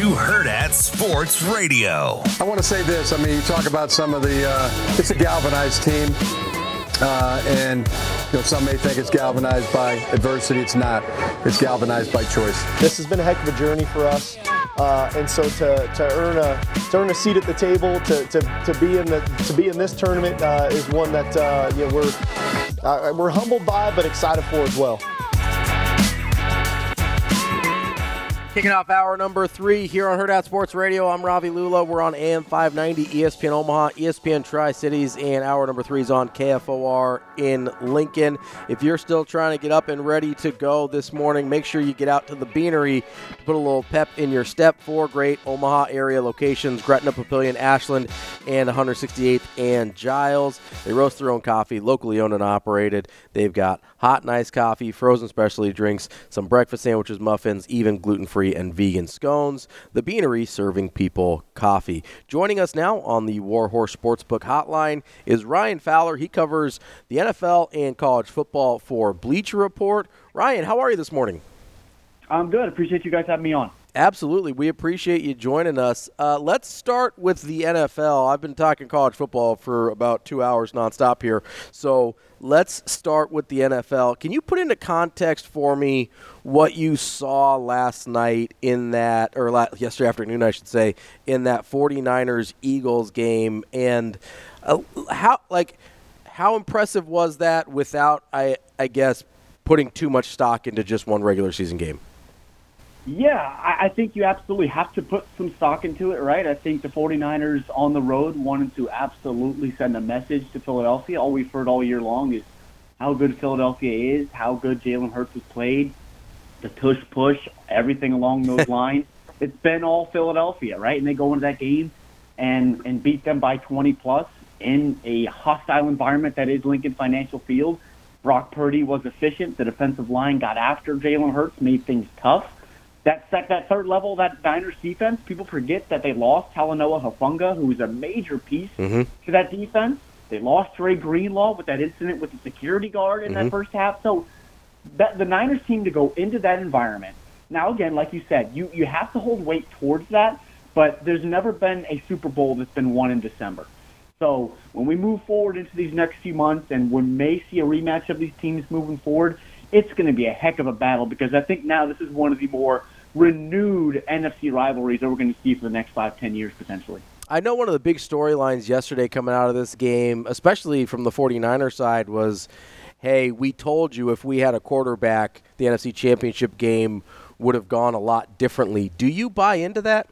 Welcome to Hurrdat Sports Radio. I want to say this. I mean, you talk about some of the, uh, it's a galvanized team. Uh, and you know, some may think it's galvanized by adversity. It's not. It's galvanized by choice. This has been a heck of a journey for us, uh, and so to, to earn a to earn a seat at the table, to, to, to be in the to be in this tournament uh, is one that uh, you know we're uh, we're humbled by, but excited for as well. Kicking off hour number three here on Hurrdat Sports Radio. I'm Ravi Lulla. We're on AM 590, ESPN Omaha, ESPN Tri Cities, and hour number three is on KFOR in Lincoln. If you're still trying to get up and ready to go this morning, make sure you get out to the Beanery to put a little pep in your step. Four great Omaha area locations Gretna, Papillion, Ashland, and 168th and Giles. They roast their own coffee, locally owned and operated. They've got hot nice coffee, frozen specialty drinks, some breakfast sandwiches, muffins, even gluten free and vegan scones. The Beanery serving people coffee. Joining us now on the Warhorse Sportsbook Hotline is Ryan Fowler. He covers the NFL and college football for Bleacher Report. Ryan, how are you this morning? I'm good. Appreciate you guys having me on. Absolutely. We appreciate you joining us. Uh, let's start with the NFL. I've been talking college football for about two hours nonstop here. So let's start with the NFL. Can you put into context for me what you saw last night in that, or last, yesterday afternoon, I should say, in that 49ers Eagles game? And uh, how, like, how impressive was that without, I, I guess, putting too much stock into just one regular season game? Yeah, I, I think you absolutely have to put some stock into it, right? I think the 49ers on the road wanted to absolutely send a message to Philadelphia. All we've heard all year long is how good Philadelphia is, how good Jalen Hurts has played, the tush push, everything along those lines. It's been all Philadelphia, right? And they go into that game and and beat them by 20 plus in a hostile environment that is Lincoln Financial Field. Brock Purdy was efficient. The defensive line got after Jalen Hurts, made things tough that sec, that third level, that Niners defense, people forget that they lost Talanoa Hufanga, who was a major piece mm-hmm. to that defense. They lost Dre Greenlaw with that incident with the security guard in mm-hmm. that first half. So that the Niners seem to go into that environment. Now, again, like you said, you, you have to hold weight towards that, but there's never been a Super Bowl that's been won in December. So when we move forward into these next few months and we may see a rematch of these teams moving forward, it's going to be a heck of a battle because I think now this is one of the more renewed NFC rivalries that we're going to see for the next five, ten years potentially. I know one of the big storylines yesterday coming out of this game, especially from the 49er side, was hey, we told you if we had a quarterback, the NFC Championship game would have gone a lot differently. Do you buy into that?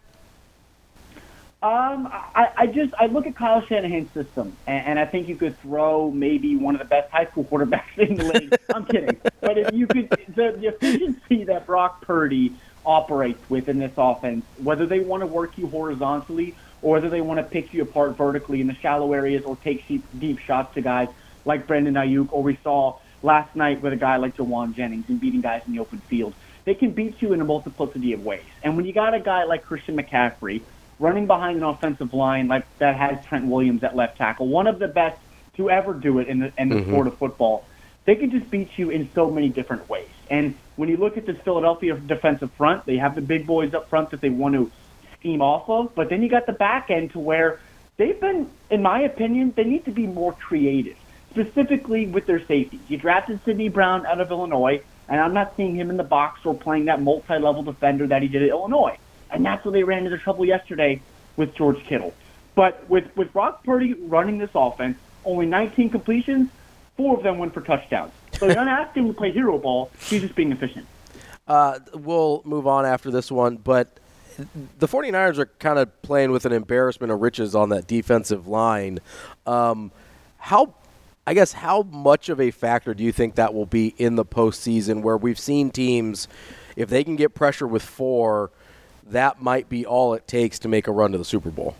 Um, I, I just I look at Kyle Shanahan's system, and, and I think you could throw maybe one of the best high school quarterbacks in the league. I'm kidding, but if you could, the, the efficiency that Brock Purdy operates with in this offense, whether they want to work you horizontally or whether they want to pick you apart vertically in the shallow areas or take deep, deep shots to guys like Brandon Aiyuk, or we saw last night with a guy like Jauan Jennings and beating guys in the open field. They can beat you in a multiplicity of ways. And when you got a guy like Christian McCaffrey running behind an offensive line like that has Trent Williams at left tackle, one of the best to ever do it in the, in the mm-hmm. sport of football, they can just beat you in so many different ways. And when you look at this Philadelphia defensive front, they have the big boys up front that they want to scheme off of, but then you got the back end to where they've been, in my opinion, they need to be more creative, specifically with their safeties. You drafted Sidney Brown out of Illinois, and I'm not seeing him in the box or playing that multi-level defender that he did at Illinois. And that's where they ran into trouble yesterday with George Kittle. But with, with Brock Purdy running this offense, only 19 completions, four of them went for touchdowns. So you're not asking him to play hero ball. He's just being efficient. Uh, we'll move on after this one, but the 49ers are kind of playing with an embarrassment of riches on that defensive line. Um, how, I guess, how much of a factor do you think that will be in the postseason where we've seen teams, if they can get pressure with four, that might be all it takes to make a run to the Super Bowl?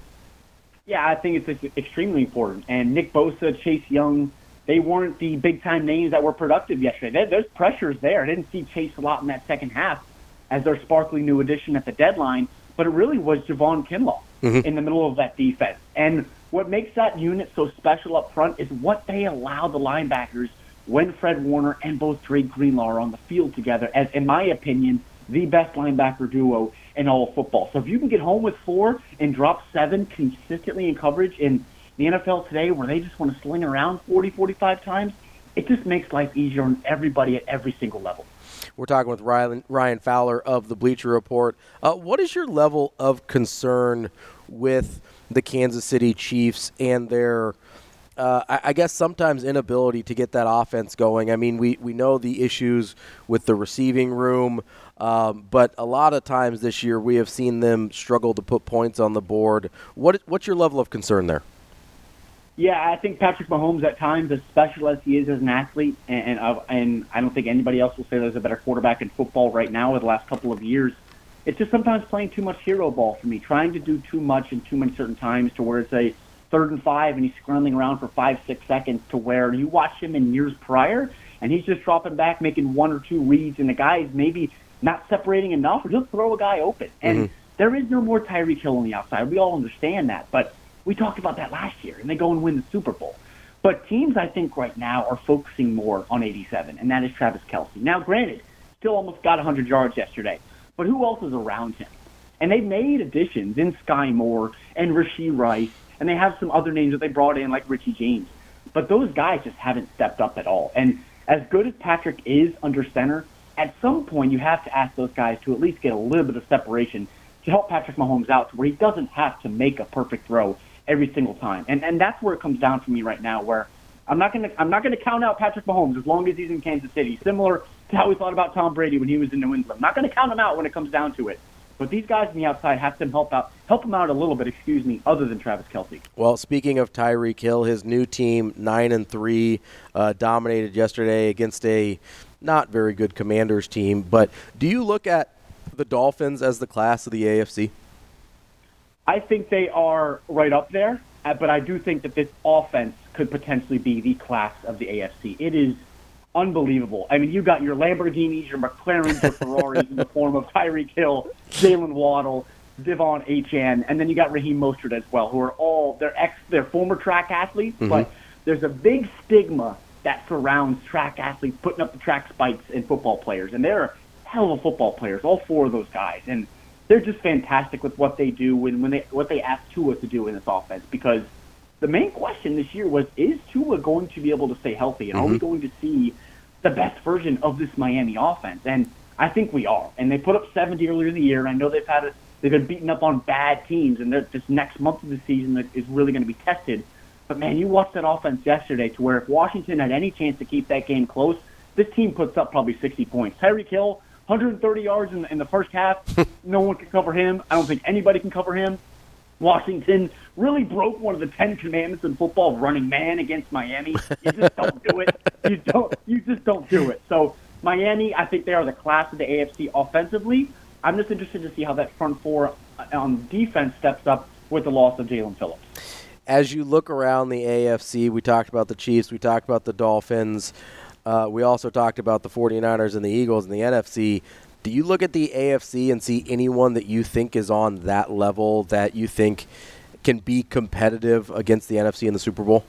Yeah, I think it's extremely important. And Nick Bosa, Chase Young, they weren't the big time names that were productive yesterday. There's pressures there. I didn't see Chase a lot in that second half as their sparkly new addition at the deadline, but it really was Javon Kinlaw mm-hmm. in the middle of that defense. And what makes that unit so special up front is what they allow the linebackers when Fred Warner and both Drake Greenlaw are on the field together, as in my opinion, the best linebacker duo in all of football. So if you can get home with four and drop seven consistently in coverage in the NFL today where they just want to sling around 40, 45 times, it just makes life easier on everybody at every single level. We're talking with Ryan, Ryan Fowler of the Bleacher Report. Uh, what is your level of concern with the Kansas City Chiefs and their, uh, I, I, guess, sometimes inability to get that offense going? I mean, we, we know the issues with the receiving room, um, but a lot of times this year we have seen them struggle to put points on the board. What, what's your level of concern there? Yeah, I think Patrick Mahomes at times, as special as he is as an athlete, and and, and I don't think anybody else will say there's a better quarterback in football right now over the last couple of years. It's just sometimes playing too much hero ball for me, trying to do too much in too many certain times to where it's a third and five and he's scrambling around for five, six seconds to where you watch him in years prior and he's just dropping back, making one or two reads, and the guy's maybe not separating enough or just throw a guy open. And mm-hmm. there is no more Tyreek Hill on the outside. We all understand that, but we talked about that last year, and they go and win the Super Bowl. But teams, I think, right now are focusing more on 87, and that is Travis Kelce. Now, granted, still almost got 100 yards yesterday, but who else is around him? And they made additions in Skyy Moore and Rashee Rice, and they have some other names that they brought in, like Richie James. But those guys just haven't stepped up at all. And as good as Patrick is under center, at some point you have to ask those guys to at least get a little bit of separation to help Patrick Mahomes out to where he doesn't have to make a perfect throw every single time. And and that's where it comes down for me right now, where I'm not gonna I'm not gonna count out Patrick Mahomes as long as he's in Kansas City. Similar to how we thought about Tom Brady when he was in New England. I'm not gonna count him out when it comes down to it. But these guys on the outside have to help out, help him out a little bit. Excuse me, other than Travis Kelce. Well, speaking of Tyreek Hill, his new team nine and three uh, dominated yesterday against a not very good Commanders team. But do you look at the Dolphins as the class of the AFC? I think they are right up there, uh, but I do think that this offense could potentially be the class of the AFC. It is unbelievable. I mean, you got your Lamborghinis, your McLarens, your Ferraris in the form of Tyreek Hill, Jaylen Waddle, De'Von Achane, and then you got Raheem Mostert as well, who are all they're ex they're former track athletes, mm-hmm. but there's a big stigma that surrounds track athletes putting up the track spikes in football players, and they're hell of football players, all four of those guys, and they're just fantastic with what they do when, when they what they ask Tua to do in this offense. Because the main question this year was is Tua going to be able to stay healthy? And mm-hmm. are we mm-hmm. going to see the best version of this Miami offense? And I think we are. And they put up 70 earlier in the year and I know they've had a, they've been beaten up on bad teams and this next month of the season is really going to be tested but man you watched that offense yesterday to where if Washington had any chance to keep that game close this team puts up probably 60 points Tyreek Hill 130 yards in the, in the first half. no one can cover him. I don't think anybody can cover him. Washington really broke one of the Ten Commandments in football, running man against Miami. You just don't do it. You don't. You just don't do it. So Miami, I think they are the class of the AFC offensively. I'm just interested to see how that front four uh, on defense steps up with the loss of Jaelan Phillips. As you look around the AFC, we talked about the Chiefs, we talked about the Dolphins. Uh, we also talked about the 49ers and the Eagles in the NFC. Do you look at the AFC and see anyone that you think is on that level that you think can be competitive against the NFC in the Super Bowl?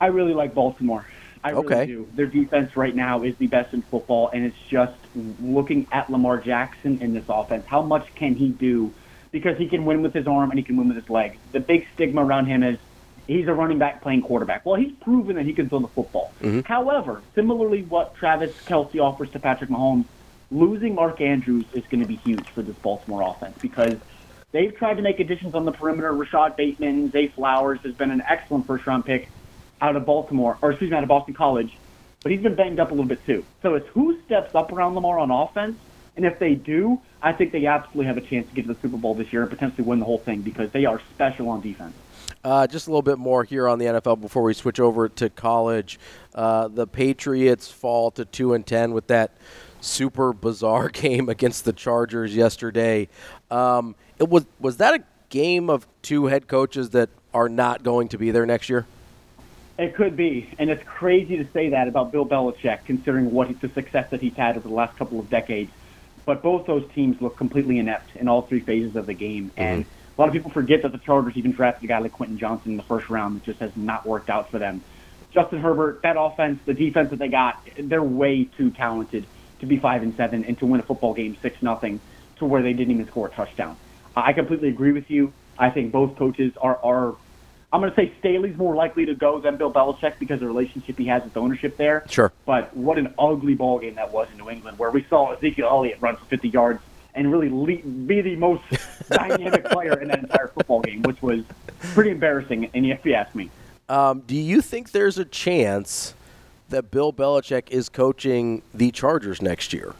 I really like Baltimore. I okay. really do. Their defense right now is the best in football, and it's just looking at Lamar Jackson in this offense. How much can he do? Because he can win with his arm and he can win with his leg. The big stigma around him is he's a running back playing quarterback. Well, he's proven that he can throw the football. Mm-hmm. However, similarly, what Travis Kelce offers to Patrick Mahomes, losing Mark Andrews is going to be huge for this Baltimore offense because they've tried to make additions on the perimeter. Rashod Bateman, Zay Flowers has been an excellent first round pick. out of Baltimore, or excuse me, out of Boston College, but he's been banged up a little bit too. So it's who steps up around Lamar on offense, and if they do, I think they absolutely have a chance to get to the Super Bowl this year and potentially win the whole thing because they are special on defense. Uh, just a little bit more here on the NFL before we switch over to college. Uh, the Patriots fall to two and ten with that super bizarre game against the Chargers yesterday. Um, it was was that a game of two head coaches that are not going to be there next year? It could be, and it's crazy to say that about Bill Belichick, considering what the success that he's had over the last couple of decades. But both those teams look completely inept in all three phases of the game, mm-hmm. and a lot of people forget that the Chargers even drafted a guy like Quentin Johnston in the first round. It just has not worked out for them. Justin Herbert, that offense, the defense that they got, they're way too talented to be five and seven and to win a football game six nothing to where they didn't even score a touchdown. I completely agree with you. I think both coaches are are. I'm going to say Staley's more likely to go than Bill Belichick because of the relationship he has with ownership there. Sure. But what an ugly ball game that was in New England, where we saw Ezekiel Elliott run for 50 yards and really lead, be the most dynamic player in that entire football game, which was pretty embarrassing. And if you ask me, um, do you think there's a chance that Bill Belichick is coaching the Chargers next year?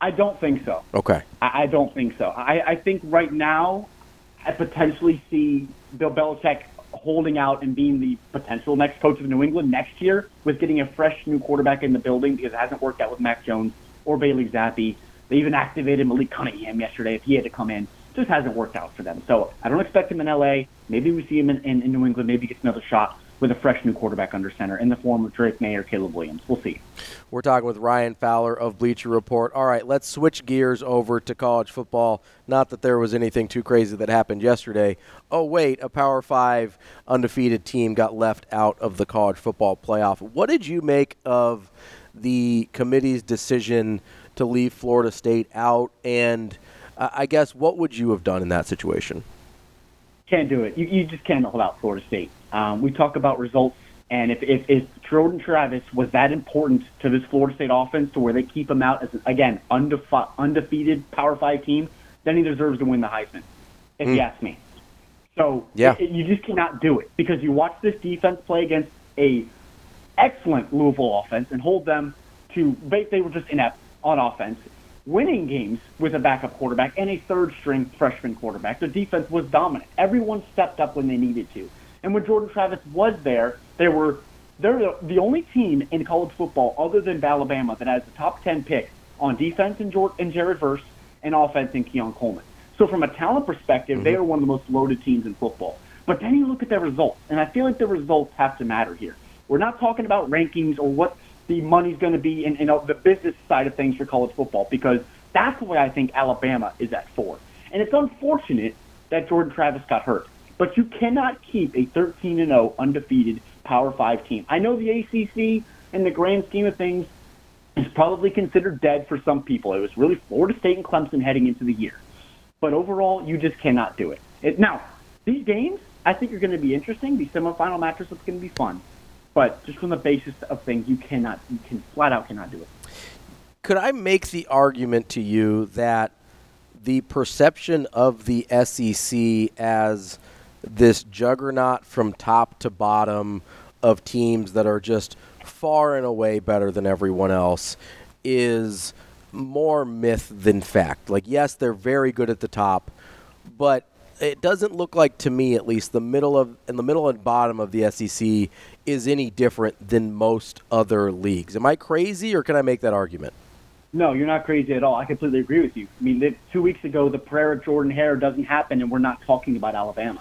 I don't think so. Okay. I, I don't think so. I, I think right now, I potentially see Bill Belichick holding out and being the potential next coach of New England next year with getting a fresh new quarterback in the building because it hasn't worked out with Mac Jones or Bailey Zappe. They even activated Malik Cunningham yesterday if he had to come in. Just hasn't worked out for them. So I don't expect him in LA. Maybe we see him in, in, in New England. Maybe he gets another shot with a fresh new quarterback under center in the form of Drake Maye or Caleb Williams. We'll see. We're talking with Ryan Fowler of Bleacher Report. All right, let's switch gears over to college football. Not that there was anything too crazy that happened yesterday. Oh, wait, a Power Five undefeated team got left out of the college football playoff. What did you make of the committee's decision to leave Florida State out? And uh, I guess what would you have done in that situation? Can't do it. You, you just can't hold out Florida State. Um, we talk about results, and if, if, if Jordan Travis was that important to this Florida State offense to where they keep him out as, again, undefe- undefeated Power 5 team, then he deserves to win the Heisman, if mm. you ask me. So yeah. It, you just cannot do it because you watch this defense play against a excellent Louisville offense and hold them to they were just inept on offense, winning games with a backup quarterback and a third string freshman quarterback. The defense was dominant. Everyone stepped up when they needed to. And when Jordan Travis was there, they were they're the only team in college football other than Alabama that has the top 10 pick on defense in, Jordan, in Jared Verse and offense in Keon Coleman. So from a talent perspective, mm-hmm. they are one of the most loaded teams in football. But then you look at their results, and I feel like the results have to matter here. We're not talking about rankings or what the money's going to be in you know, the business side of things for college football because that's the way I think Alabama is at four. And it's unfortunate that Jordan Travis got hurt. But you cannot keep a 13 and 0 undefeated Power 5 team. I know the ACC in the grand scheme of things is probably considered dead for some people. It was really Florida State and Clemson heading into the year. But overall, you just cannot do it. it now, these games, I think are going to be interesting. These semifinal matches are going to be fun. But just from the basis of things, you cannot, you can flat out cannot do it. Could I make the argument to you that the perception of the SEC as this juggernaut from top to bottom of teams that are just far and away better than everyone else is more myth than fact. Like, yes, they're very good at the top, but it doesn't look like to me, at least, the middle of and the middle and bottom of the SEC is any different than most other leagues. Am I crazy, or can I make that argument? No, you're not crazy at all. I completely agree with you. I mean, two weeks ago, the prayer of Jordan Hare doesn't happen, and we're not talking about Alabama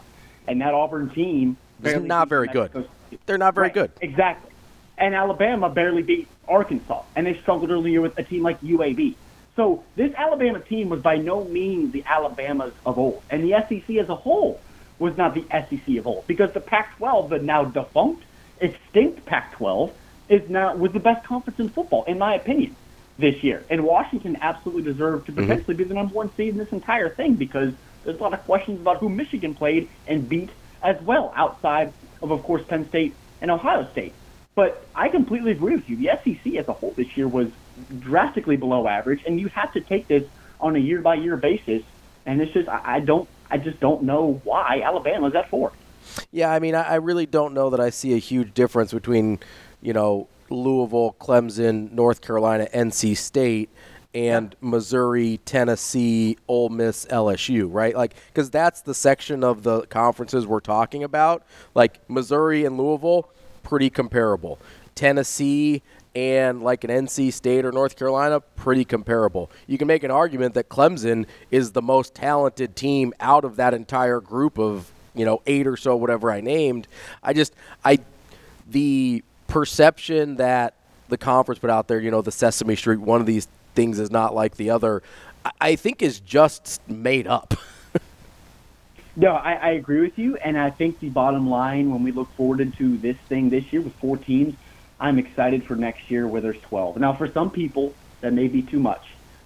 and that Auburn team is not very good. They're not very right, good. Exactly. And Alabama barely beat Arkansas, and they struggled earlier with a team like UAB. So this Alabama team was by no means the Alabamas of old, and the SEC as a whole was not the SEC of old because the Pac-12, the now defunct, extinct Pac-12, is now was the best conference in football, in my opinion, this year. And Washington absolutely deserved to mm-hmm. potentially mm-hmm. be the number one seed in this entire thing because there's a lot of questions about who Michigan played and beat as well, outside of, of course, Penn State and Ohio State. But I completely agree with you. The SEC as a whole this year was drastically below average, and you have to take this on a year by year basis. And it's just I, don't I just don't know why Alabama's at four. Yeah, I mean, I really don't know that I see a huge difference between, you know, Louisville, Clemson, North Carolina, NC State, and Missouri, Tennessee, Ole Miss, LSU, right? Like, because that's the section of the conferences we're talking about. Like, Missouri and Louisville, pretty comparable. Tennessee and like an NC State or North Carolina, pretty comparable. You can make an argument that Clemson is the most talented team out of that entire group of, you know, eight or so, whatever I named. I just, I, the perception that the conference put out there, you know, the Sesame Street, one of these things is not like the other, I think is just made up. no, I, I agree with you, and I think the bottom line when we look forward into this thing this year with four teams, I'm excited for next year where there's 12. Now, for some people, that may be too much,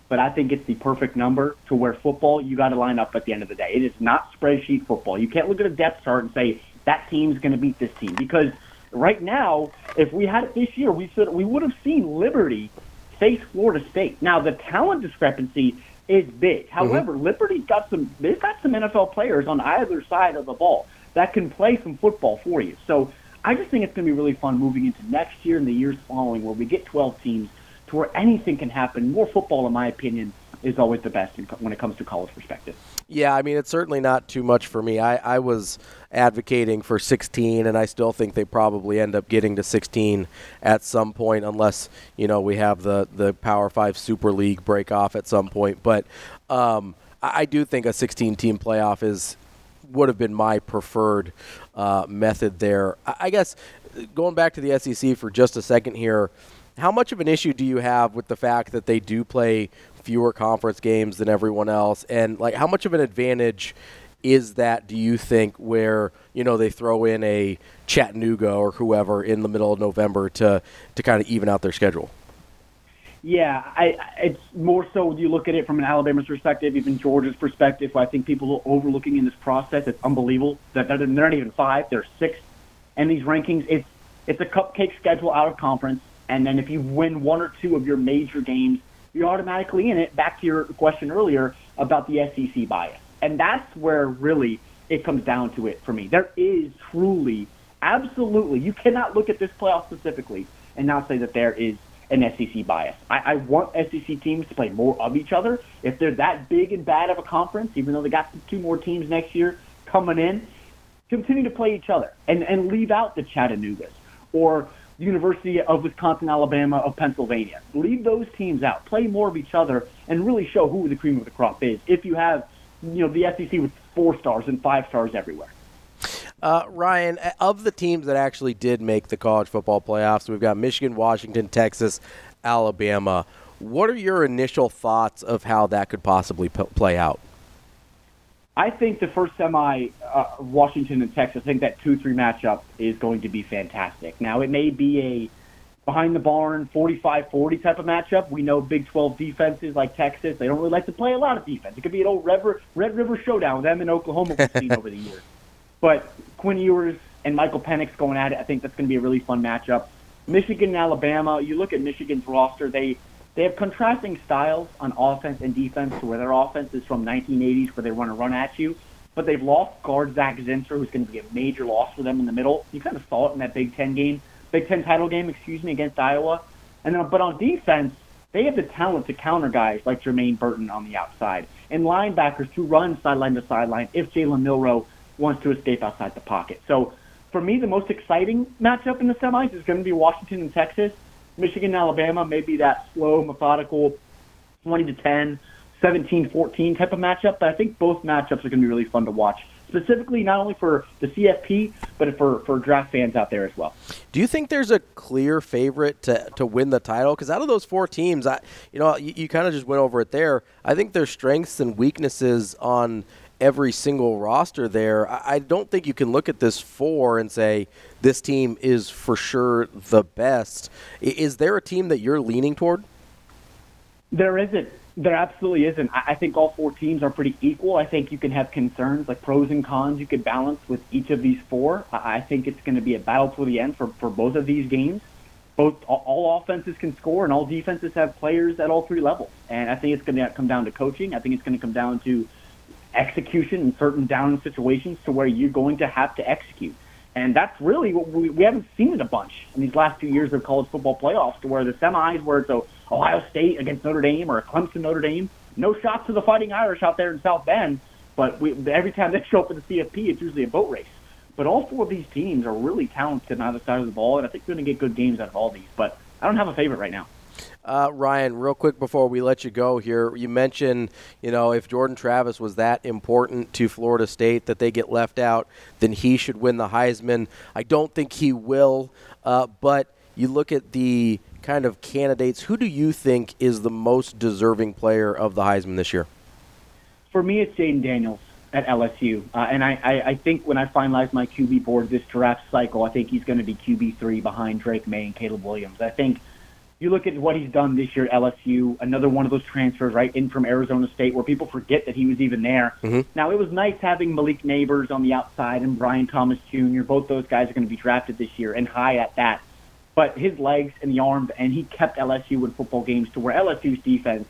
but I think it's the perfect number to where football you got to line up at the end of the day. It is not spreadsheet football. You can't look at a depth chart and say that team's going to beat this team because right now, if we had it this year, we should we would have seen Liberty face Florida State. Now the talent discrepancy is big. Mm-hmm. However, mm-hmm. Liberty's got some they've got some NFL players on either side of the ball that can play some football for you. So I just think it's going to be really fun moving into next year and the years following, where we get 12 teams to where anything can happen. More football, in my opinion, is always the best when it comes to college perspective. Yeah, I mean, it's certainly not too much for me. I, I was advocating for 16, and I still think they probably end up getting to 16 at some point, unless you know we have the the Power Five Super League break off at some point. But um, I, I do think a 16 team playoff is would have been my preferred uh, method there. I, I guess going back to the SEC for just a second here. How much of an issue do you have with the fact that they do play fewer conference games than everyone else, and like how much of an advantage is that? Do you think where you know they throw in a Chattanooga or whoever in the middle of November to to kind of even out their schedule? Yeah, I, it's more so you look at it from an Alabama's perspective, even Georgia's perspective. I think people are overlooking in this process. It's unbelievable that they're, they're not even five; they're six. And these rankings, it's it's a cupcake schedule out of conference. And then if you win one or two of your major games, you're automatically in it. Back to your question earlier about the SEC bias. And that's where really it comes down to it for me. There is truly, absolutely, you cannot look at this playoff specifically and not say that there is an SEC bias. I, I want SEC teams to play more of each other. If they're that big and bad of a conference, even though they got two more teams next year coming in, continue to play each other and, and leave out the Chattanoogas or University of Wisconsin, Alabama, of Pennsylvania. Leave those teams out. Play more of each other and really show who the cream of the crop is. If you have, you know, the SEC with four stars and five stars everywhere. Uh, Ryan, of the teams that actually did make the college football playoffs, we've got Michigan, Washington, Texas, Alabama. What are your initial thoughts of how that could possibly p- play out? I think the first semi, uh, Washington and Texas, I think that 2 3 matchup is going to be fantastic. Now, it may be a behind the barn 45 40 type of matchup. We know Big 12 defenses like Texas, they don't really like to play a lot of defense. It could be an old Red River, Red River showdown with them in Oklahoma we've seen over the years. But Quinn Ewers and Michael Penix going at it, I think that's going to be a really fun matchup. Michigan and Alabama, you look at Michigan's roster, they they have contrasting styles on offense and defense to where their offense is from 1980s where they want to run at you, but they've lost guard Zak Zinter, who's going to be a major loss for them in the middle. You kind of saw it in that Big Ten game, Big Ten title game, excuse me, against Iowa. And then, but on defense, they have the talent to counter guys like Jermaine Burton on the outside and linebackers to run sideline to sideline if Jalen Milroe wants to escape outside the pocket. So for me, the most exciting matchup in the semis is going to be Washington and Texas. Michigan Alabama may be that slow, methodical 20 to 10, 17 14 type of matchup, but I think both matchups are going to be really fun to watch. Specifically, not only for the CFP, but for, for draft fans out there as well. Do you think there's a clear favorite to, to win the title? Because out of those four teams, I you know you, you kind of just went over it there. I think there's strengths and weaknesses on every single roster there. I don't think you can look at this four and say this team is for sure the best. Is there a team that you're leaning toward? There isn't. There absolutely isn't. I think all four teams are pretty equal. I think you can have concerns like pros and cons you could balance with each of these four. I think it's going to be a battle to the end for, for both of these games. Both all offenses can score and all defenses have players at all three levels. And I think it's going to come down to coaching. I think it's going to come down to execution in certain down situations to where you're going to have to execute. And that's really what we, we haven't seen it a bunch in these last few years of college football playoffs, to where the semis, where it's a Ohio State against Notre Dame or a Clemson Notre Dame, no shots to the Fighting Irish out there in South Bend, but we, every time they show up in the CFP, it's usually a boat race. But all four of these teams are really talented on either side of the ball, and I think we're going to get good games out of all these. But I don't have a favorite right now. Uh, Ryan, real quick before we let you go here, you mentioned, you know, if Jordan Travis was that important to Florida State that they get left out, then he should win the Heisman. I don't think he will, uh, but you look at the kind of candidates. Who do you think is the most deserving player of the Heisman this year? For me, it's Jayden Daniels at LSU. Uh, and I, I, I think when I finalize my QB board this draft cycle, I think he's going to be QB3 behind Drake Maye and Caleb Williams. I think – you look at what he's done this year at LSU, another one of those transfers right in from Arizona State where people forget that he was even there. Mm-hmm. Now, it was nice having Malik Nabers on the outside and Brian Thomas Jr. Both those guys are going to be drafted this year and high at that. But his legs and the arms, and he kept LSU in football games to where LSU's defense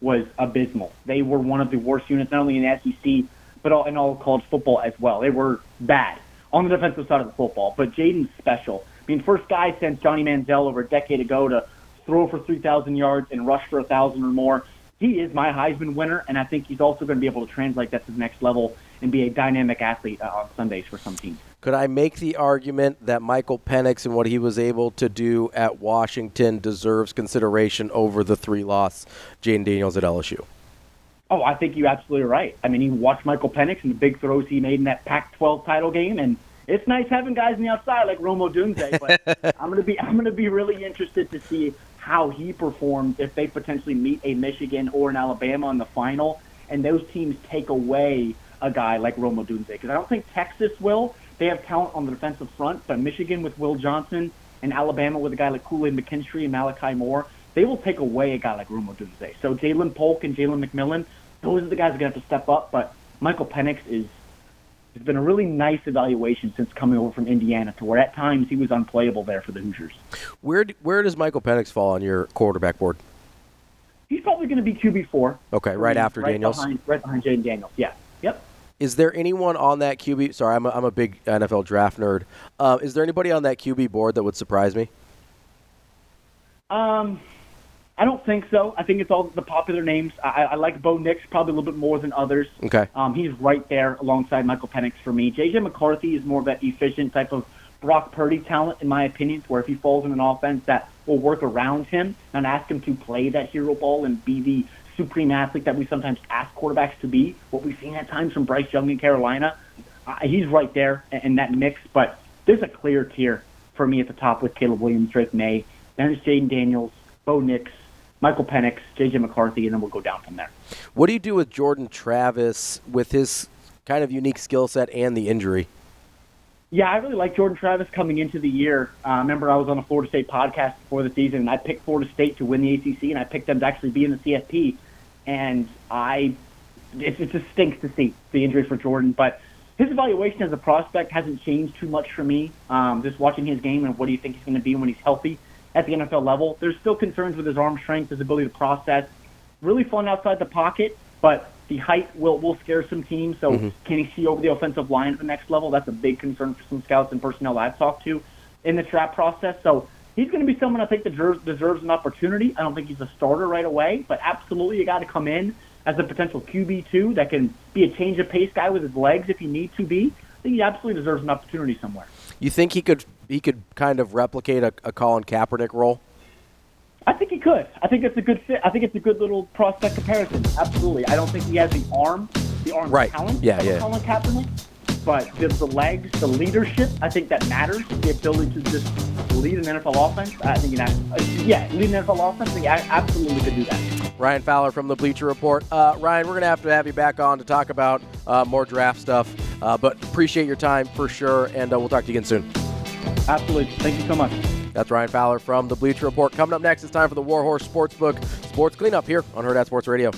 was abysmal. They were one of the worst units, not only in the SEC, but all, in all college football as well. They were bad on the defensive side of the football. But Jayden's special. I mean, first guy since Johnny Manziel over a decade ago to throw for 3,000 yards, and rush for 1,000 or more. He is my Heisman winner, and I think he's also going to be able to translate that to the next level and be a dynamic athlete uh, on Sundays for some teams. Could I make the argument that Michael Penix and what he was able to do at Washington deserves consideration over the three loss Jayden Daniels at LSU? Oh, I think you're absolutely right. I mean, you watch Michael Penix and the big throws he made in that Pac-12 title game, and it's nice having guys on the outside like Rome Odunze. But I'm gonna be I'm gonna be really interested to see how he performs if they potentially meet a Michigan or an Alabama in the final, and those teams take away a guy like Rome Odunze. Because I don't think Texas will. They have talent on the defensive front, but Michigan with Will Johnson and Alabama with a guy like Kool-Aid McKinstry and Malachi Moore, they will take away a guy like Rome Odunze. So Ja'Lynn Polk and Jalen McMillan, those are the guys that are going to have to step up. But Michael Penix is it's been a really nice evaluation since coming over from Indiana, to where at times he was unplayable there for the Hoosiers. Where where does Michael Penix fall on your quarterback board? He's probably going to be QB four. Okay, right after right Daniels. Behind, right behind Jayden Daniels. Yeah. Yep. Is there anyone on that QB? Sorry, I'm a, I'm a big NFL draft nerd. Uh, is there anybody on that QB board that would surprise me? Um, I don't think so. I think it's all the popular names. I, I like Bo Nix probably a little bit more than others. Okay. Um, he's right there alongside Michael Penix for me. JJ McCarthy is more of that efficient type of Brock Purdy talent, in my opinion, where if he falls in an offense that will work around him, and ask him to play that hero ball and be the supreme athlete that we sometimes ask quarterbacks to be, what we've seen at times from Bryce Young in Carolina, uh, he's right there in that mix. But there's a clear tier for me at the top with Caleb Williams, Drake Maye. Then it's Jayden Daniels, Bo Nix, Michael Penix, J.J. McCarthy, and then we'll go down from there. What do you do with Jordan Travis with his kind of unique skill set and the injury? Yeah, I really like Jordan Travis coming into the year. Uh, remember, I was on a Florida State podcast before the season, and I picked Florida State to win the ACC, and I picked them to actually be in the CFP. And I, it, it just stinks to see the injury for Jordan, but his evaluation as a prospect hasn't changed too much for me. Um, just watching his game and what do you think he's going to be when he's healthy at the NFL level. There's still concerns with his arm strength, his ability to process. Really fun outside the pocket, but the height will will scare some teams. So mm-hmm. can he see over the offensive line at the next level? That's a big concern for some scouts and personnel I've talked to in the trap process. So he's going to be someone I think deserves deserves an opportunity. I don't think he's a starter right away, but absolutely you got to come in as a potential QB two that can be a change of pace guy with his legs if you need to be. I think he absolutely deserves an opportunity somewhere. You think he could he could kind of replicate a, a Colin Kaepernick role? I think he could. I think it's a good fit. I think it's a good little prospect comparison. Absolutely. I don't think he has the arm, the arm right. talent yeah, of yeah. Colin Kaepernick, but the, the legs, the leadership, I think that matters. The ability to just lead an NFL offense. I think, uh, yeah, lead an NFL offense. I think absolutely could do that. Ryan Fowler from the Bleacher Report. Uh, Ryan, we're going to have to have you back on to talk about uh, more draft stuff, uh, but appreciate your time for sure, and uh, we'll talk to you again soon. Absolutely. Thank you so much. That's Ryan Fowler from the Bleacher Report. Coming up next, it's time for the Warhorse Sportsbook Sports Cleanup here on Hurrdat Sports Radio.